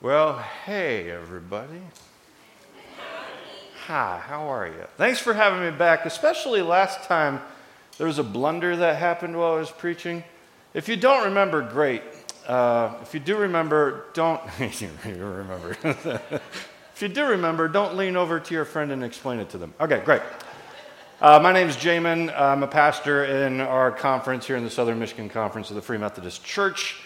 Well, hey, everybody. Hi, how are you? Thanks for having me back, especially last time there was a blunder that happened while I was preaching. If you don't remember, great. Uh, if you do remember, don't. you remember. if you do remember, don't lean over to your friend and explain it to them. Okay, great. Uh, my name is Jamin. I'm a pastor in our conference here in the Southern Michigan Conference of the Free Methodist Church.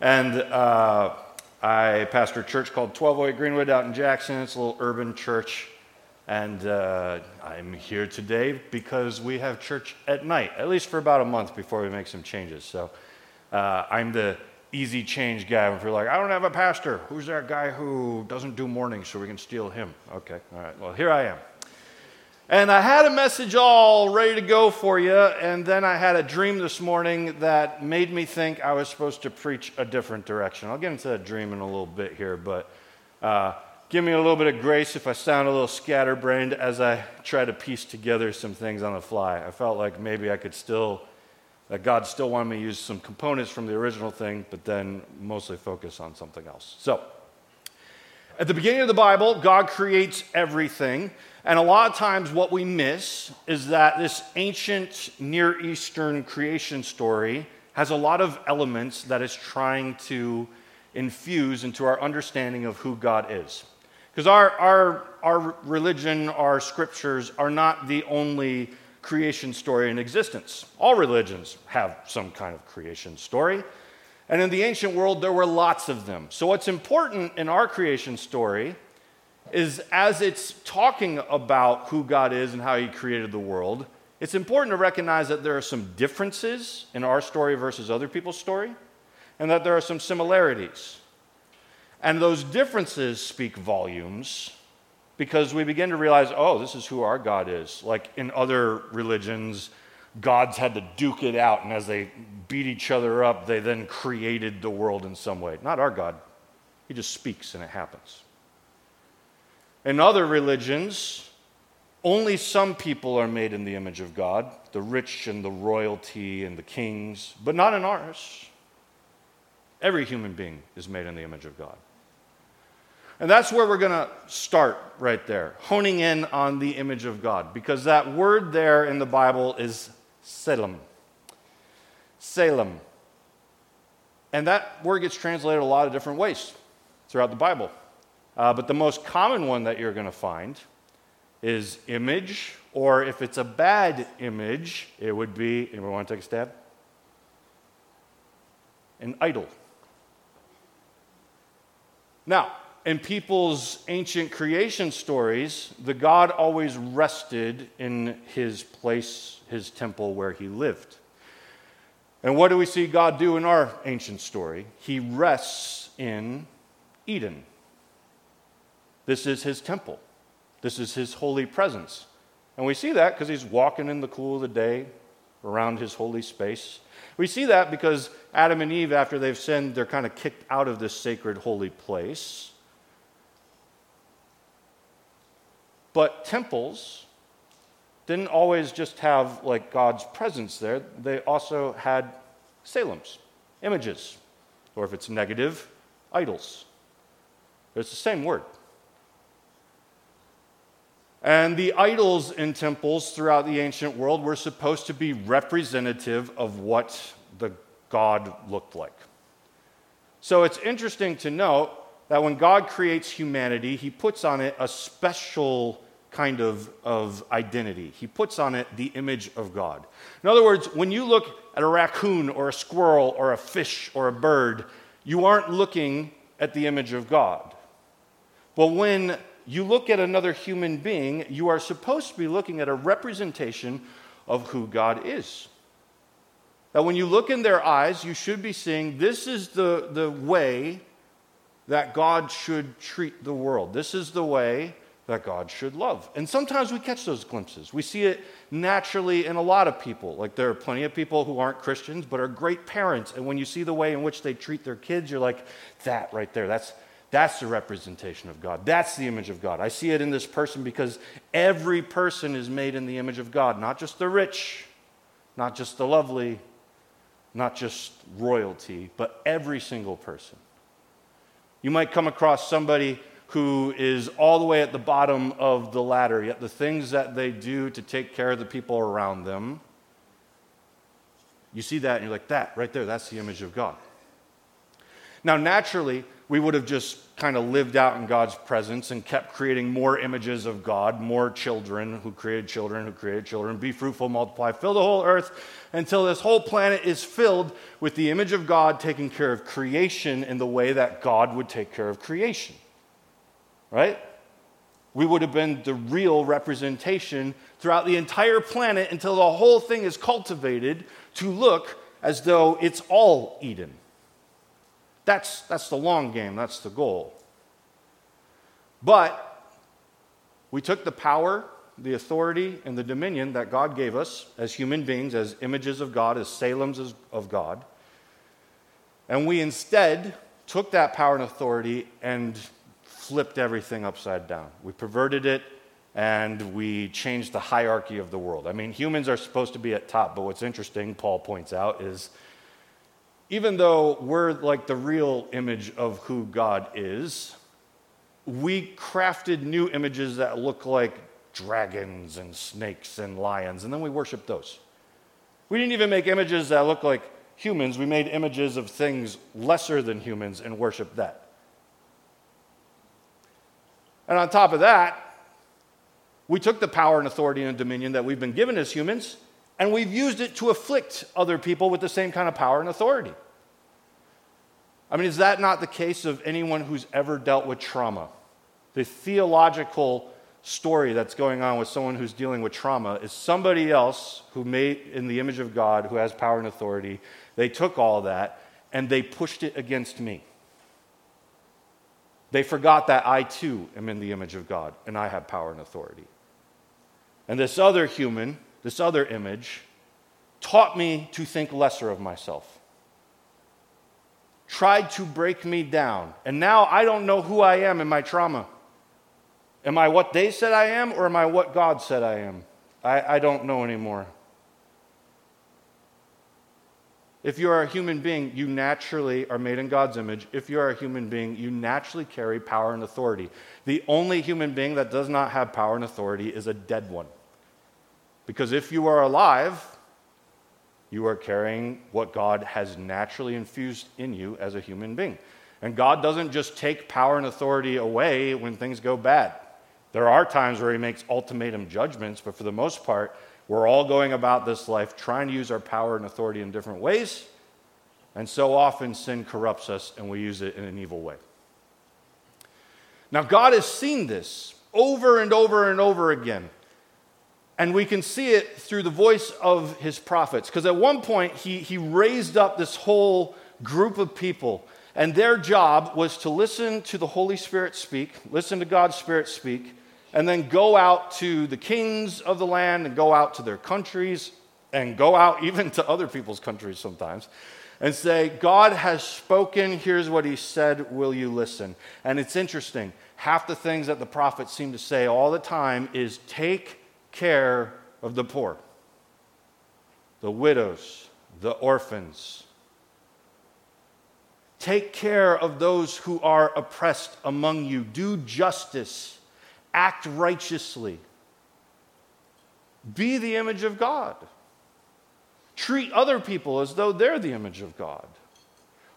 And uh, I pastor a church called 1208 Greenwood out in Jackson. It's a little urban church. And uh, I'm here today because we have church at night, at least for about a month before we make some changes. So uh, I'm the easy change guy. If you're like, I don't have a pastor, who's that guy who doesn't do mornings so we can steal him? Okay, all right, well, here I am. And I had a message all ready to go for you, and then I had a dream this morning that made me think I was supposed to preach a different direction. I'll get into that dream in a little bit here, but uh, give me a little bit of grace if I sound a little scatterbrained as I try to piece together some things on the fly. I felt like maybe I could still, that God still wanted me to use some components from the original thing, but then mostly focus on something else. So, at the beginning of the Bible, God creates everything. And a lot of times, what we miss is that this ancient Near Eastern creation story has a lot of elements that it's trying to infuse into our understanding of who God is. Because our, our, our religion, our scriptures are not the only creation story in existence. All religions have some kind of creation story. And in the ancient world, there were lots of them. So, what's important in our creation story is as it's talking about who God is and how He created the world, it's important to recognize that there are some differences in our story versus other people's story, and that there are some similarities. And those differences speak volumes because we begin to realize, oh, this is who our God is. Like in other religions, gods had to duke it out, and as they beat each other up, they then created the world in some way. Not our God. He just speaks and it happens. In other religions, only some people are made in the image of God the rich and the royalty and the kings, but not in ours. Every human being is made in the image of God. And that's where we're going to start right there, honing in on the image of God, because that word there in the Bible is Tselem. Tselem. And that word gets translated a lot of different ways throughout the Bible. Uh, but the most common one that you're going to find is image, or if it's a bad image, it would be, anyone want to take a stab? An idol. Now, in people's ancient creation stories, the God always rested in his place, his temple where he lived. And what do we see God do in our ancient story? He rests in Eden. This is his temple. This is his holy presence. And we see that because he's walking in the cool of the day around his holy space. We see that because Adam and Eve, after they've sinned, they're kind of kicked out of this sacred holy place. But temples didn't always just have like God's presence there, they also had tselems, images, or if it's negative, idols. It's the same word. And the idols in temples throughout the ancient world were supposed to be representative of what the God looked like. So it's interesting to note that when God creates humanity, he puts on it a special kind of, of identity. He puts on it the image of God. In other words, when you look at a raccoon or a squirrel or a fish or a bird, you aren't looking at the image of God. But when you look at another human being, you are supposed to be looking at a representation of who God is. That when you look in their eyes, you should be seeing this is the, the way that God should treat the world. This is the way that God should love. And sometimes we catch those glimpses. We see it naturally in a lot of people. Like there are plenty of people who aren't Christians but are great parents. And when you see the way in which they treat their kids, you're like, that right there, that's, that's the representation of God. That's the image of God. I see it in this person because every person is made in the image of God, not just the rich, not just the lovely, not just royalty, but every single person. You might come across somebody who is all the way at the bottom of the ladder, yet the things that they do to take care of the people around them, you see that and you're like, that right there, that's the image of God. Now, naturally, we would have just kind of lived out in God's presence and kept creating more images of God, more children who created children who created children. Be fruitful, multiply, fill the whole earth until this whole planet is filled with the image of God taking care of creation in the way that God would take care of creation right? We would have been the real representation throughout the entire planet until the whole thing is cultivated to look as though it's all Eden. That's, that's the long game, that's the goal. But we took the power, the authority, and the dominion that God gave us as human beings, as images of God, as tselems of God, and we instead took that power and authority and flipped everything upside down. We perverted it and we changed the hierarchy of the world. I mean, humans are supposed to be at top, but what's interesting, Paul points out, is even though we're like the real image of who God is, we crafted new images that look like dragons and snakes and lions, and then we worship those. We didn't even make images that look like humans, we made images of things lesser than humans and worship that. And on top of that, we took the power and authority and dominion that we've been given as humans and we've used it to afflict other people with the same kind of power and authority. I mean, is that not the case of anyone who's ever dealt with trauma? The theological story that's going on with someone who's dealing with trauma is somebody else who made in the image of God, who has power and authority. They took all that and they pushed it against me. They forgot that I too am in the image of God and I have power and authority. And this other human, this other image, taught me to think lesser of myself, tried to break me down. And now I don't know who I am in my trauma. Am I what they said I am or am I what God said I am? I, I don't know anymore. If you are a human being, you naturally are made in God's image. If you are a human being, you naturally carry power and authority. The only human being that does not have power and authority is a dead one. Because if you are alive, you are carrying what God has naturally infused in you as a human being. And God doesn't just take power and authority away when things go bad. There are times where He makes ultimatum judgments, but for the most part, we're all going about this life trying to use our power and authority in different ways. And so often sin corrupts us and we use it in an evil way. Now, God has seen this over and over and over again. And we can see it through the voice of his prophets. Because at one point, he, he raised up this whole group of people, and their job was to listen to the Holy Spirit speak, listen to God's Spirit speak, and then go out to the kings of the land and go out to their countries and go out even to other people's countries sometimes and say, God has spoken, here's what he said, will you listen? And it's interesting. Half the things that the prophets seem to say all the time is take care of the poor, the widows, the orphans. Take care of those who are oppressed among you. Do justice act righteously, be the image of God, treat other people as though they're the image of God.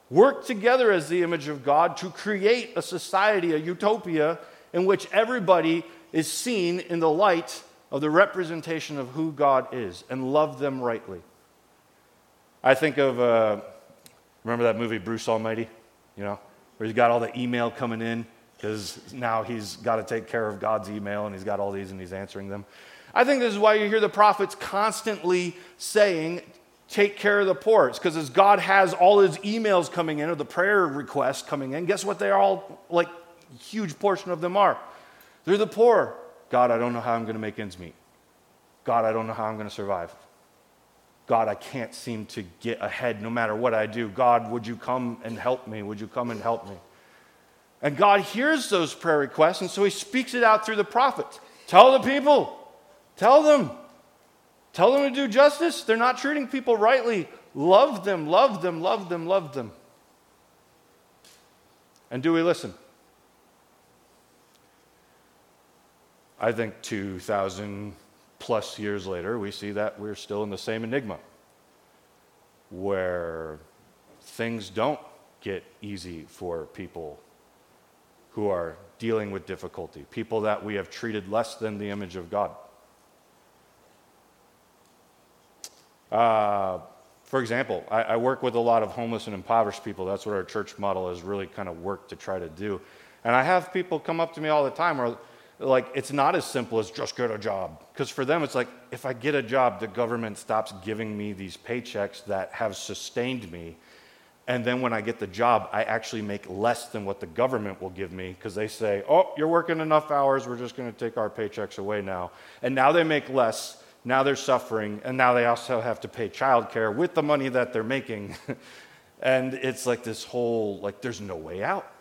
Work together as the image of God to create a society, a utopia, in which everybody is seen in the light of the representation of who God is and love them rightly. I think of, uh, remember that movie, Bruce Almighty? You know, where he's got all the email coming in because now he's got to take care of God's email and he's got all these and he's answering them. I think this is why you hear the prophets constantly saying, Take care of the poor. It's because as God has all his emails coming in or the prayer requests coming in, guess what they're all like, huge portion of them are? They're the poor. God, I don't know how I'm going to make ends meet. God, I don't know how I'm going to survive. God, I can't seem to get ahead no matter what I do. God, would you come and help me? Would you come and help me? And God hears those prayer requests, and so he speaks it out through the prophets. Tell the people, tell them, tell them to do justice. They're not treating people rightly. Love them, love them, love them, love them. And do we listen? I think 2,000 plus years later, we see that we're still in the same enigma where things don't get easy for people who are dealing with difficulty, people that we have treated less than the image of God. Uh, for example, I, I, work with a lot of homeless and impoverished people. That's what our church model has really kind of worked to try to do. And I have people come up to me all the time where, like, it's not as simple as just get a job. Because for them, it's like, if I get a job, the government stops giving me these paychecks that have sustained me. And then when I get the job, I actually make less than what the government will give me because they say, oh, you're working enough hours, we're just going to take our paychecks away now. And now they make less now they're suffering, and now they also have to pay childcare with the money that they're making. and it's like this whole, like, there's no way out.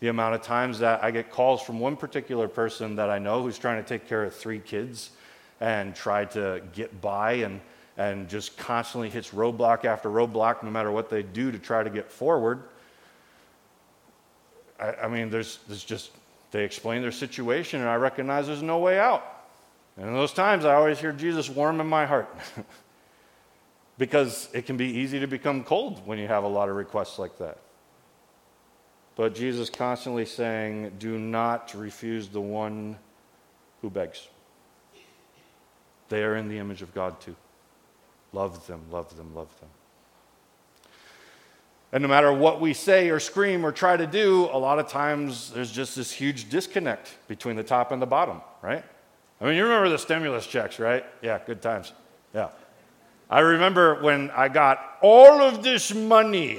The amount of times that I get calls from one particular person that I know who's trying to take care of three kids and try to get by and, and just constantly hits roadblock after roadblock no matter what they do to try to get forward. I, I mean, there's, there's just, they explain their situation, and I recognize there's no way out. And in those times, I always hear Jesus warm in my heart. because it can be easy to become cold when you have a lot of requests like that. But Jesus constantly saying, Do not refuse the one who begs. They are in the image of God too. Love them, love them, love them. And no matter what we say or scream or try to do, a lot of times there's just this huge disconnect between the top and the bottom, right? I mean, you remember the stimulus checks, right? Yeah, good times. Yeah. I remember when I got all of this money,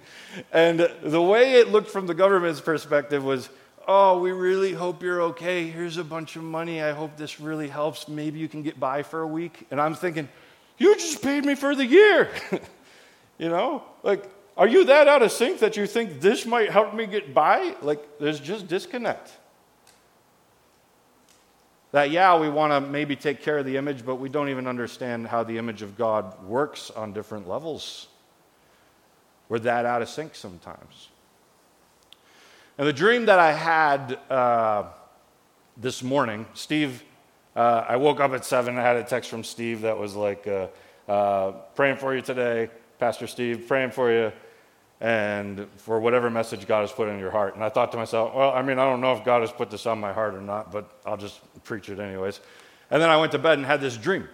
and the way it looked from the government's perspective was, oh, we really hope you're okay. Here's a bunch of money. I hope this really helps. Maybe you can get by for a week. And I'm thinking, you just paid me for the year. you know, like, are you that out of sync that you think this might help me get by? Like, there's just disconnect. That, yeah, we want to maybe take care of the image, but we don't even understand how the image of God works on different levels. We're that out of sync sometimes. And the dream that I had uh, this morning, Steve, uh, I woke up at 7. I had a text from Steve that was like, uh, uh praying for you today, Pastor Steve, praying for you and for whatever message God has put in your heart. And I thought to myself, well, I mean, I don't know if God has put this on my heart or not, but I'll just preach it anyways. And then I went to bed and had this dream.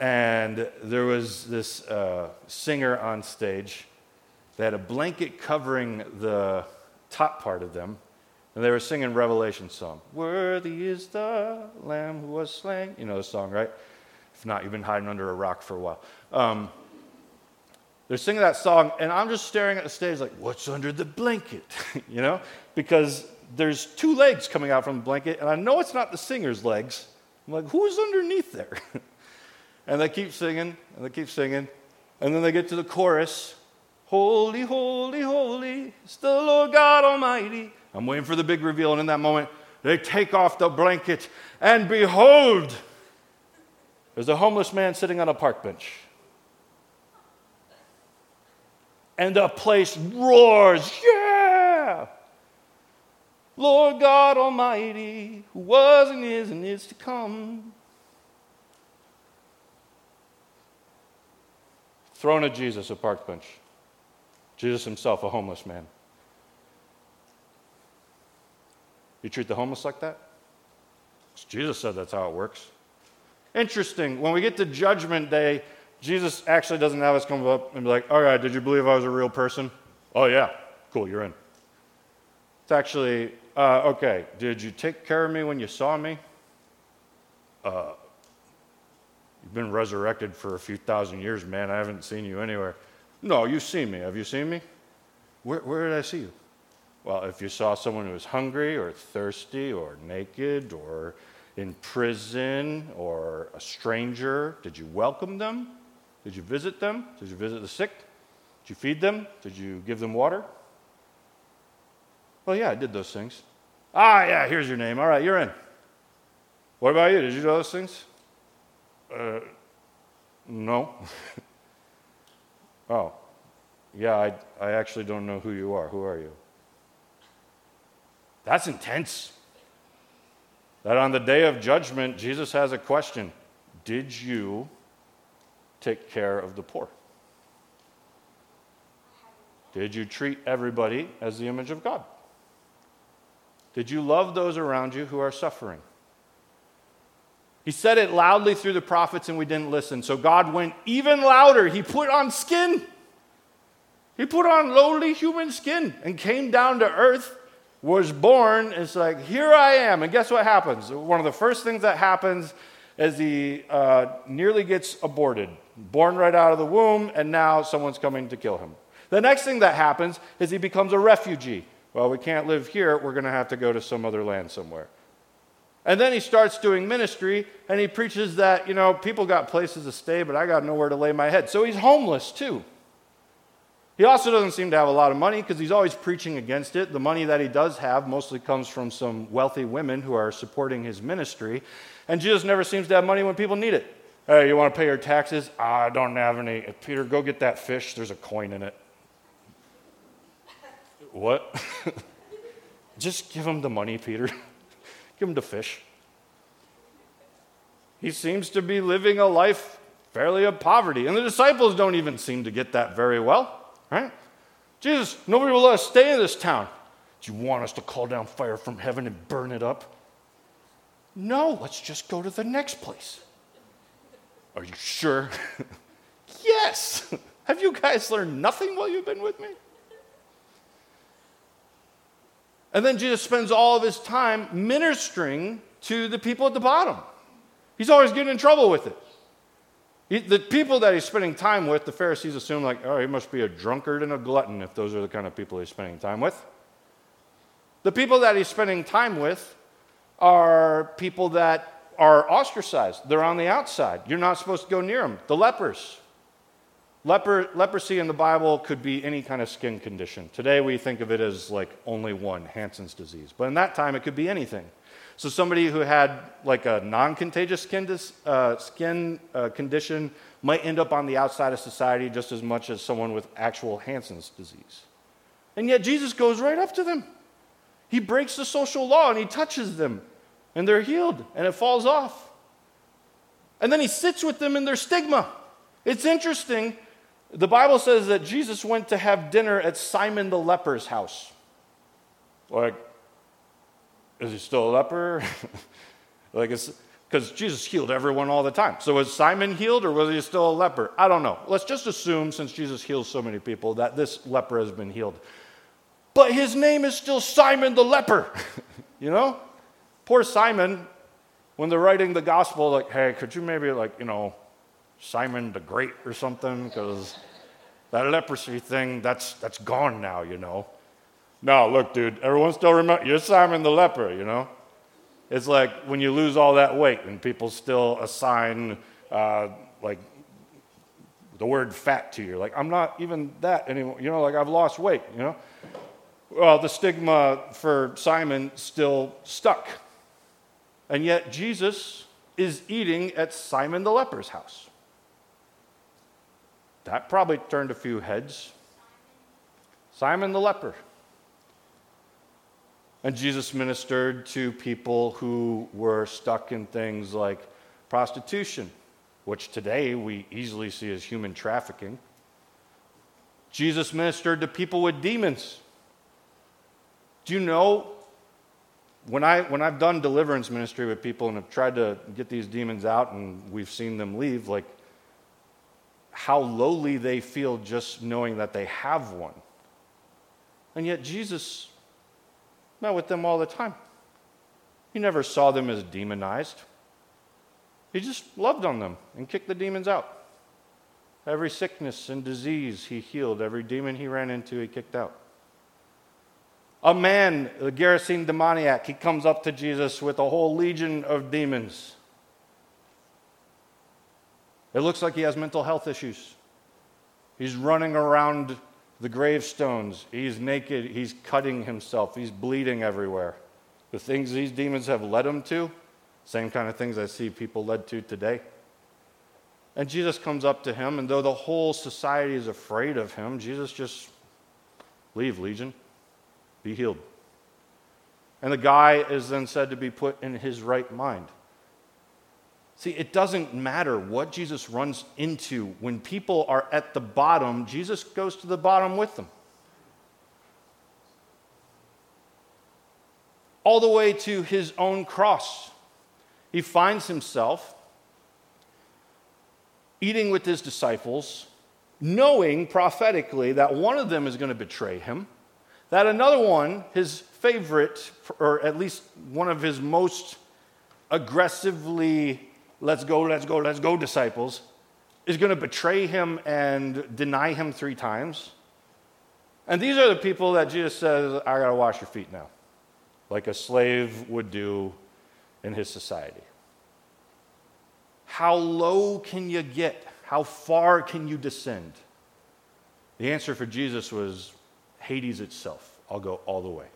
And there was this uh, singer on stage. They had a blanket covering the top part of them. And they were singing Revelation song. Worthy is the Lamb who was slain. You know the song, right? If not, you've been hiding under a rock for a while. Um, they're singing that song, and I'm just staring at the stage like, what's under the blanket? you know? Because there's two legs coming out from the blanket, and I know it's not the singer's legs. I'm like, who's underneath there? and they keep singing, and they keep singing, and then they get to the chorus Holy, holy, holy, is the Lord God Almighty. I'm waiting for the big reveal, and in that moment, they take off the blanket, and behold, there's a homeless man sitting on a park bench and the place roars, Yeah! Lord God Almighty, who was and is and is to come. Throne of Jesus, a park bench. Jesus himself, a homeless man. You treat the homeless like that? Jesus said that's how it works. Interesting. When we get to Judgment Day, Jesus actually doesn't have us come up and be like, all right, did you believe I was a real person? Oh, yeah. Cool, you're in. It's actually, uh, okay, did you take care of me when you saw me? Uh, you've been resurrected for a few thousand years, man. I haven't seen you anywhere. No, you've seen me. Have you seen me? Where, where did I see you? Well, if you saw someone who was hungry or thirsty or naked or in prison or a stranger, did you welcome them? Did you visit them? Did you visit the sick? Did you feed them? Did you give them water? Well, yeah, I did those things. Ah, yeah, here's your name. All right, you're in. What about you? Did you do those things? Uh, no. oh, yeah, I, I actually don't know who you are. Who are you? That's intense. That on the day of judgment, Jesus has a question Did you take care of the poor? Did you treat everybody as the image of God? Did you love those around you who are suffering? He said it loudly through the prophets and we didn't listen. So God went even louder. He put on skin. He put on lowly human skin and came down to earth, was born. It's like, here I am. And guess what happens? One of the first things that happens is he uh, nearly gets aborted, born right out of the womb, and now someone's coming to kill him. The next thing that happens is he becomes a refugee. Well, we can't live here. We're going to have to go to some other land somewhere. And then he starts doing ministry and he preaches that, you know, people got places to stay, but I got nowhere to lay my head. So he's homeless too. He also doesn't seem to have a lot of money because he's always preaching against it. The money that he does have mostly comes from some wealthy women who are supporting his ministry. And Jesus never seems to have money when people need it. Hey, you want to pay your taxes? I don't have any. Peter, go get that fish. There's a coin in it. what? Just give him the money, Peter. give him the fish. He seems to be living a life fairly of poverty. And the disciples don't even seem to get that very well. Right? Jesus, nobody will let us stay in this town. Do you want us to call down fire from heaven and burn it up? No, let's just go to the next place. Are you sure? yes. Have you guys learned nothing while you've been with me? And then Jesus spends all of his time ministering to the people at the bottom. He's always getting in trouble with it. He, the people that he's spending time with, the Pharisees assume, like, oh, he must be a drunkard and a glutton if those are the kind of people he's spending time with. The people that he's spending time with are people that are ostracized. They're on the outside. You're not supposed to go near them. The lepers. Leper, leprosy in the Bible could be any kind of skin condition. Today we think of it as like only one, Hansen's disease. But in that time it could be anything. So somebody who had like a non-contagious skin, dis, uh, skin uh, condition might end up on the outside of society just as much as someone with actual Hansen's disease. And yet Jesus goes right up to them. He breaks the social law and he touches them, and they're healed, and it falls off. And then he sits with them in their stigma. It's interesting. The Bible says that Jesus went to have dinner at Simon the leper's house. Like, is he still a leper? like because Jesus healed everyone all the time. So was Simon healed or was he still a leper? I don't know. Let's just assume, since Jesus heals so many people, that this leper has been healed. But his name is still Simon the leper. you know? Poor Simon, when they're writing the gospel, like, hey, could you maybe, like, you know, Simon the Great or something? Because that leprosy thing, that's, that's gone now, you know. No, look, dude, everyone still remember you're Simon the leper, you know? It's like when you lose all that weight and people still assign uh, like the word fat to you. Like, I'm not even that anymore. You know, like I've lost weight, you know? Well, the stigma for Simon still stuck. And yet Jesus is eating at Simon the leper's house. That probably turned a few heads. Simon the leper. And Jesus ministered to people who were stuck in things like prostitution, which today we easily see as human trafficking. Jesus ministered to people with demons. Do you know when, I, when I've done deliverance ministry with people and have tried to get these demons out and we've seen them leave, like how lowly they feel just knowing that they have one. And yet Jesus met with them all the time. He never saw them as demonized. He just loved on them and kicked the demons out. Every sickness and disease he healed, every demon he ran into, he kicked out. A man, the Gerasene demoniac, he comes up to Jesus with a whole legion of demons. It looks like he has mental health issues. He's running around the gravestones. He's naked. He's cutting himself. He's bleeding everywhere. The things these demons have led him to, same kind of things I see people led to today. And Jesus comes up to him, and though the whole society is afraid of him, Jesus just leave, Legion, be healed. And the guy is then said to be put in his right mind. See, it doesn't matter what Jesus runs into. When people are at the bottom, Jesus goes to the bottom with them. All the way to his own cross. He finds himself eating with his disciples, knowing prophetically that one of them is going to betray him, that another one, his favorite, or at least one of his most aggressively, let's go, let's go, let's go disciples, is going to betray him and deny him three times. And these are the people that Jesus says, I got to wash your feet now, like a slave would do in his society. How low can you get? How far can you descend? The answer for Jesus was Hades itself. I'll go all the way.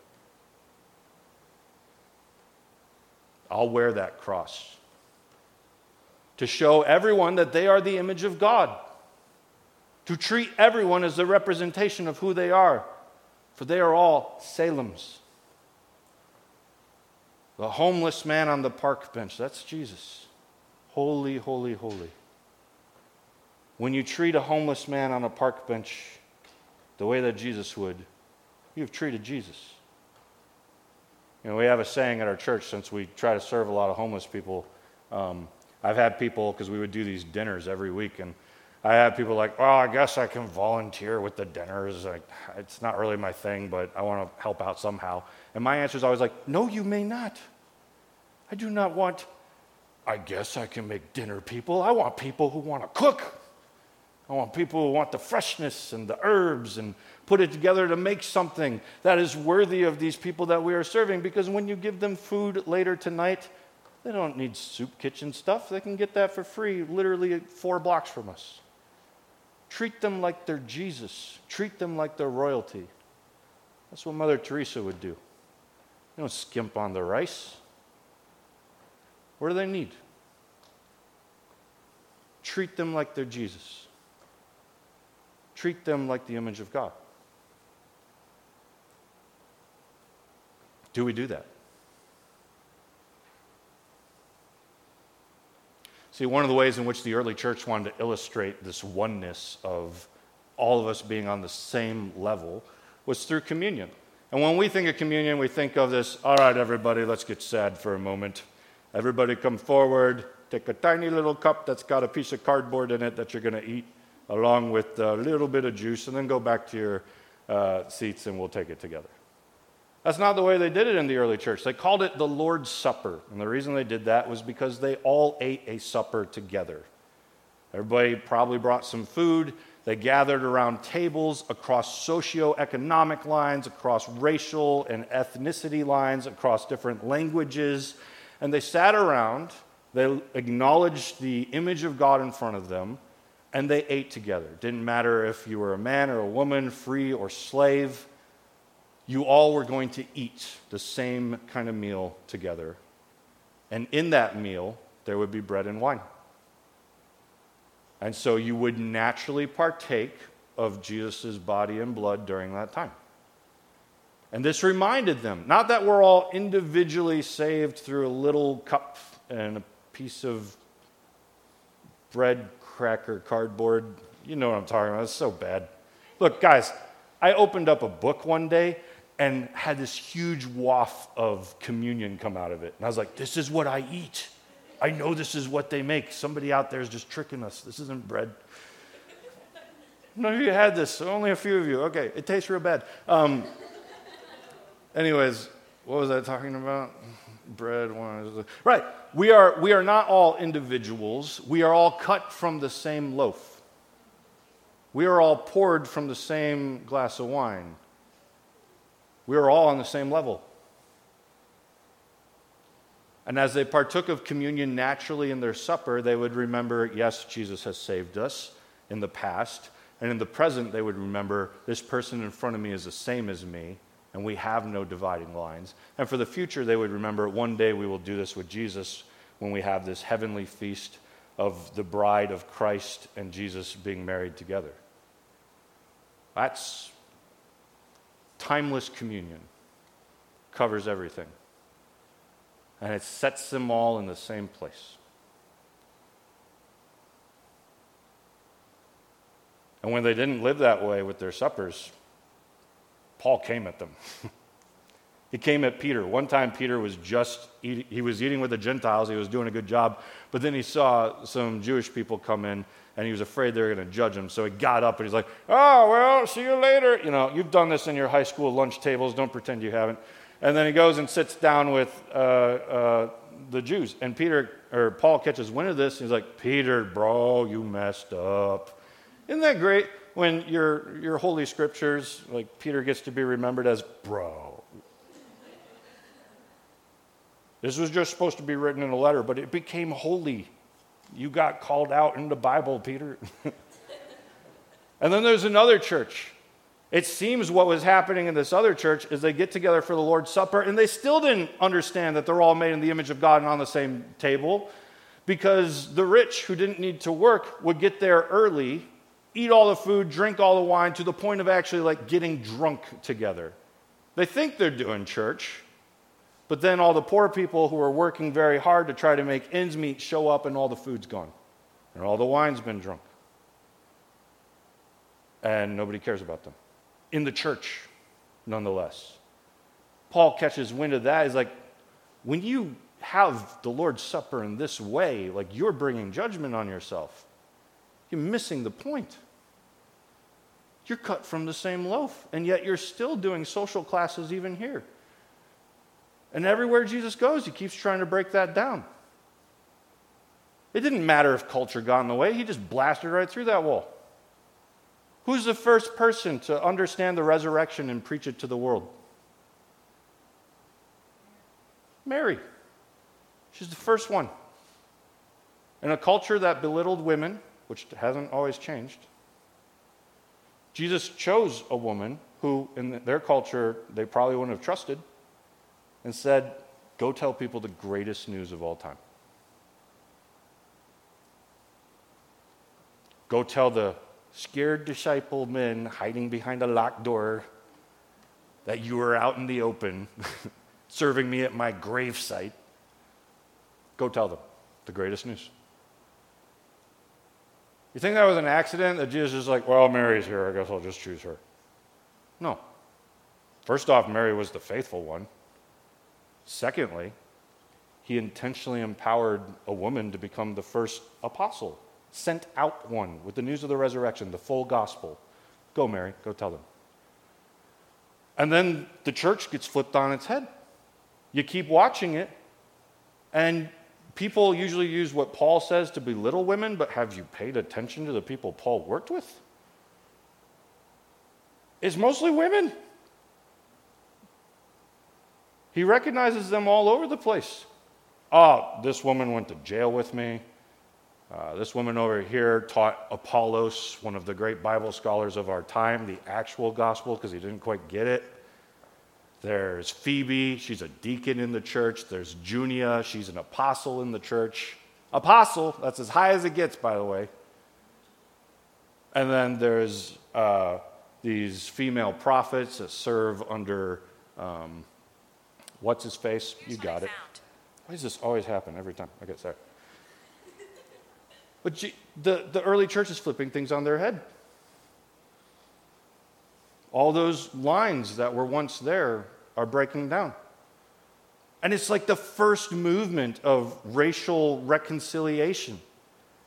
I'll wear that cross to show everyone that they are the image of God, to treat everyone as the representation of who they are, for they are all tselems. The homeless man on the park bench, that's Jesus. Holy, holy, holy. When you treat a homeless man on a park bench the way that Jesus would, you've treated Jesus. You know, we have a saying at our church since we try to serve a lot of homeless people. Um, I've had people, because we would do these dinners every week, and I had people like, well, I guess I can volunteer with the dinners. It's not really my thing, but I want to help out somehow. And my answer is always like, no, you may not. I do not want, I guess I can make dinner people. I want people who want to cook. I want people who want the freshness and the herbs and put it together to make something that is worthy of these people that we are serving. Because when you give them food later tonight, they don't need soup kitchen stuff. They can get that for free, literally four blocks from us. Treat them like they're Jesus, treat them like they're royalty. That's what Mother Teresa would do. You don't skimp on the rice. What do they need? Treat them like they're Jesus treat them like the image of God. Do we do that? See, one of the ways in which the early church wanted to illustrate this oneness of all of us being on the same level was through communion. And when we think of communion, we think of this all right, everybody, let's get sad for a moment. Everybody come forward, take a tiny little cup that's got a piece of cardboard in it that you're going to eat along with a little bit of juice, and then go back to your uh, seats and we'll take it together. That's not the way they did it in the early church. They called it the Lord's Supper. And the reason they did that was because they all ate a supper together. Everybody probably brought some food. They gathered around tables across socioeconomic lines, across racial and ethnicity lines, across different languages. And they sat around, they acknowledged the image of God in front of them, and they ate together. Didn't matter if you were a man or a woman, free or slave, you all were going to eat the same kind of meal together. And in that meal, there would be bread and wine. And so you would naturally partake of Jesus' body and blood during that time. And this reminded them not that we're all individually saved through a little cup and a piece of bread cracker, cardboard. You know what I'm talking about. It's so bad. Look, guys, I opened up a book one day and had this huge waft of communion come out of it. And I was like, this is what I eat. I know this is what they make. Somebody out there is just tricking us. This isn't bread. None of you had this, only a few of you. Okay, it tastes real bad. Um, anyways, what was I talking about? bread, wine. Right. We are, we are not all individuals. We are all cut from the same loaf. We are all poured from the same glass of wine. We are all on the same level. And as they partook of communion naturally in their supper, they would remember, yes, Jesus has saved us in the past. And in the present, they would remember, this person in front of me is the same as me and we have no dividing lines. And for the future, they would remember one day we will do this with Jesus when we have this heavenly feast of the bride of Christ and Jesus being married together. That's timeless communion, covers everything. and it sets them all in the same place. And when they didn't live that way with their suppers, Paul came at them. he came at Peter. One time, Peter was just eating, he was eating with the Gentiles. He was doing a good job. But then he saw some Jewish people come in, and he was afraid they were going to judge him. So he got up and he's like, Oh, well, see you later. You know, you've done this in your high school lunch tables. Don't pretend you haven't. And then he goes and sits down with uh, uh, the Jews. And Peter, or Paul catches wind of this. And he's like, Peter, bro, you messed up. Isn't that great when your, your holy scriptures, like Peter gets to be remembered as bro? This was just supposed to be written in a letter, but it became holy. You got called out in the Bible, Peter. and then there's another church it seems what was happening in this other church is they get together for the Lord's Supper and they still didn't understand that they're all made in the image of God and on the same table because the rich who didn't need to work would get there early, eat all the food, drink all the wine to the point of actually like getting drunk together. They think they're doing church, but then all the poor people who are working very hard to try to make ends meet show up and all the food's gone and all the wine's been drunk. And nobody cares about them in the church, nonetheless. Paul catches wind of that. He's like, when you have the Lord's Supper in this way, like you're bringing judgment on yourself, you're missing the point. You're cut from the same loaf, and yet you're still doing social classes even here. And everywhere Jesus goes, he keeps trying to break that down. It didn't matter if culture got in the way, he just blasted right through that wall. Who's the first person to understand the resurrection and preach it to the world? Mary. She's the first one. In a culture that belittled women, which hasn't always changed, Jesus chose a woman who, in their culture, they probably wouldn't have trusted, and said, Go tell people the greatest news of all time. Go tell the scared disciple men hiding behind a locked door that you were out in the open serving me at my gravesite. Go tell them the greatest news. You think that was an accident that Jesus is like, well, Mary's here, I guess I'll just choose her? No. First off, Mary was the faithful one. Secondly, he intentionally empowered a woman to become the first apostle sent out one with the news of the resurrection, the full gospel. Go, Mary, go tell them. And then the church gets flipped on its head. You keep watching it, and people usually use what Paul says to belittle women, but have you paid attention to the people Paul worked with? It's mostly women. He recognizes them all over the place. Oh, this woman went to jail with me. Uh, this woman over here taught Apollos, one of the great Bible scholars of our time, the actual gospel because he didn't quite get it. There's Phoebe, she's a deacon in the church. There's Junia, she's an apostle in the church. Apostle, that's as high as it gets, by the way. And then there's uh, these female prophets that serve under, um, what's his face? Here's you got it. Why does this always happen every time I get there? But the, the early church is flipping things on their head. All those lines that were once there are breaking down. And it's like the first movement of racial reconciliation.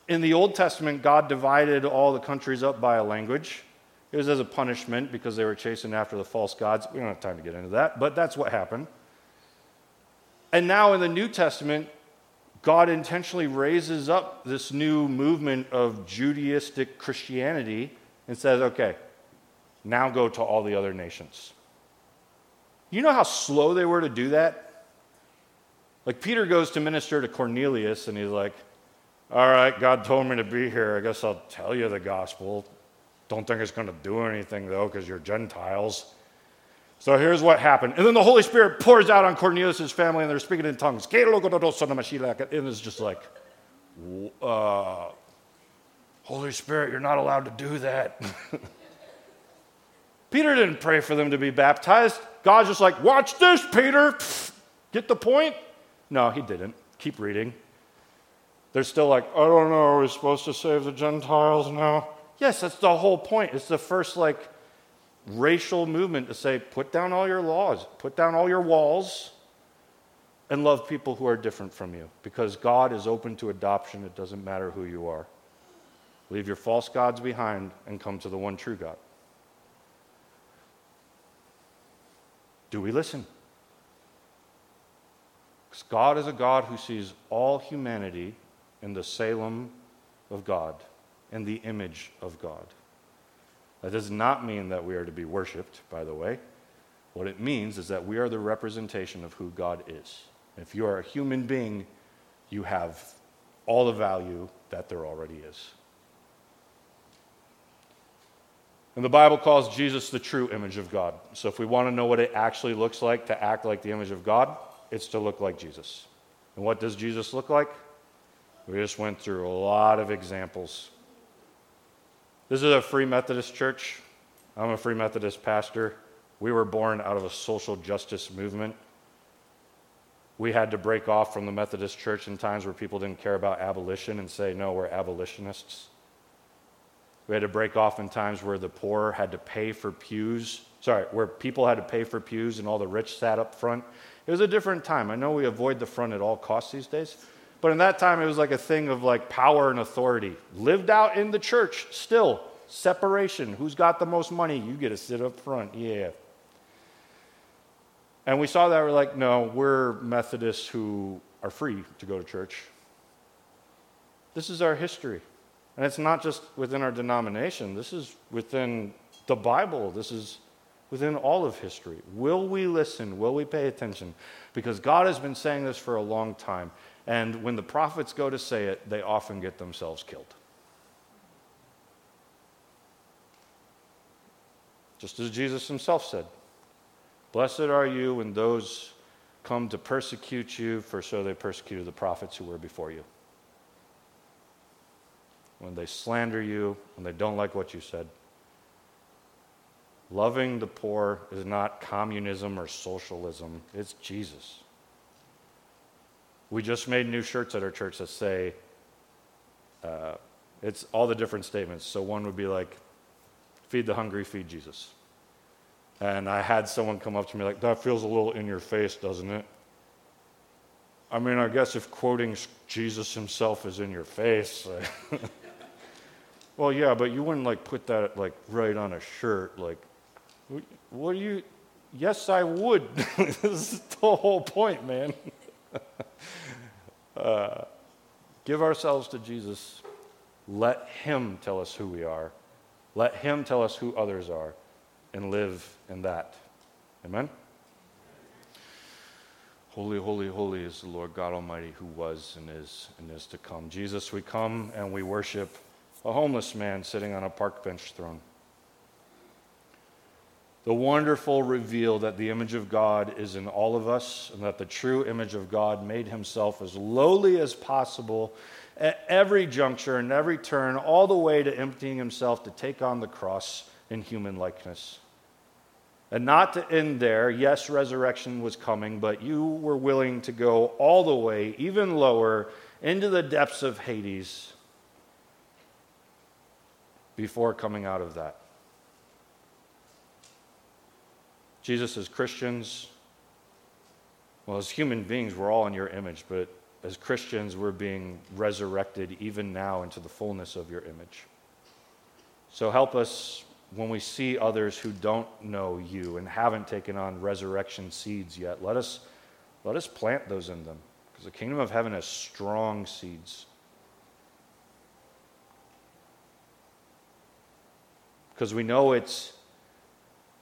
In the Old Testament, God divided all the countries up by a language. It was as a punishment because they were chasing after the false gods. We don't have time to get into that, but that's what happened. And now in the New Testament, God intentionally raises up this new movement of Judaistic Christianity and says, okay, now go to all the other nations. You know how slow they were to do that? Like Peter goes to minister to Cornelius and he's like, all right, God told me to be here. I guess I'll tell you the gospel. Don't think it's going to do anything though, because you're Gentiles. So here's what happened. And then the Holy Spirit pours out on Cornelius' family, and they're speaking in tongues. And it's just like, uh, Holy Spirit, you're not allowed to do that. Peter didn't pray for them to be baptized. God's just like, watch this, Peter. Get the point? No, he didn't. Keep reading. They're still like, I don't know, are we supposed to save the Gentiles now? Yes, that's the whole point. It's the first, like, racial movement to say, put down all your laws, put down all your walls, and love people who are different from you. Because God is open to adoption. It doesn't matter who you are. Leave your false gods behind and come to the one true God. Do we listen? Because God is a God who sees all humanity in the Tselem of God, in the image of God. That does not mean that we are to be worshiped, by the way. What it means is that we are the representation of who God is. If you are a human being, you have all the value that there already is. And the Bible calls Jesus the true image of God. So if we want to know what it actually looks like to act like the image of God, it's to look like Jesus. And what does Jesus look like? We just went through a lot of examples. This is a Free Methodist church. I'm a Free Methodist pastor. We were born out of a social justice movement. We had to break off from the Methodist church in times where people didn't care about abolition and say, no, we're abolitionists. We had to break off in times where the poor had to pay for pews. Sorry, where people had to pay for pews and all the rich sat up front. It was a different time. I know we avoid the front at all costs these days, but in that time it was like a thing of like power and authority. Lived out in the church still. Separation. Who's got the most money? You get to sit up front. Yeah. And we saw that we're like, no, we're Methodists who are free to go to church. This is our history. And it's not just within our denomination, this is within the Bible. This is within all of history. Will we listen? Will we pay attention? Because God has been saying this for a long time. And when the prophets go to say it, they often get themselves killed. Just as Jesus himself said Blessed are you when those come to persecute you, for so they persecuted the prophets who were before you when they slander you, when they don't like what you said. Loving the poor is not communism or socialism, it's Jesus. We just made new shirts at our church that say, uh, it's all the different statements. So one would be like, feed the hungry, feed Jesus. And I had someone come up to me like, that feels a little in your face, doesn't it? I mean, I guess if quoting Jesus himself is in your face. Well, yeah, but you wouldn't like put that like right on a shirt. Like, what do you? Yes, I would. this is the whole point, man. Uh, give ourselves to Jesus. Let Him tell us who we are. Let Him tell us who others are, and live in that. Amen. Holy, holy, holy is the Lord God Almighty who was and is and is to come. Jesus, we come and we worship a homeless man sitting on a park bench throne. The wonderful reveal that the image of God is in all of us and that the true image of God made himself as lowly as possible at every juncture and every turn, all the way to emptying himself to take on the cross in human likeness. And not to end there, yes, resurrection was coming, but you were willing to go all the way, even lower, into the depths of Hades before coming out of that. Jesus, as Christians, well, as human beings, we're all in your image, but as Christians, we're being resurrected even now into the fullness of your image. So help us when we see others who don't know you and haven't taken on resurrection seeds yet. Let us, let us plant those in them because the kingdom of heaven has strong seeds. Because we know it's,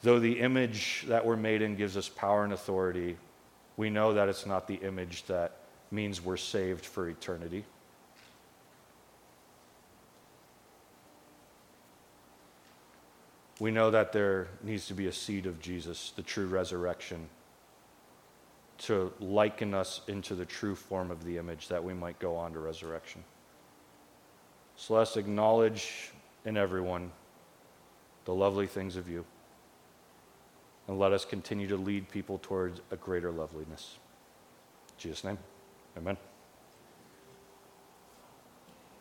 though the image that we're made in gives us power and authority, we know that it's not the image that means we're saved for eternity. We know that there needs to be a seed of Jesus, the true resurrection, to liken us into the true form of the image that we might go on to resurrection. So let's acknowledge in everyone the lovely things of you. And let us continue to lead people towards a greater loveliness. In Jesus' name. Amen.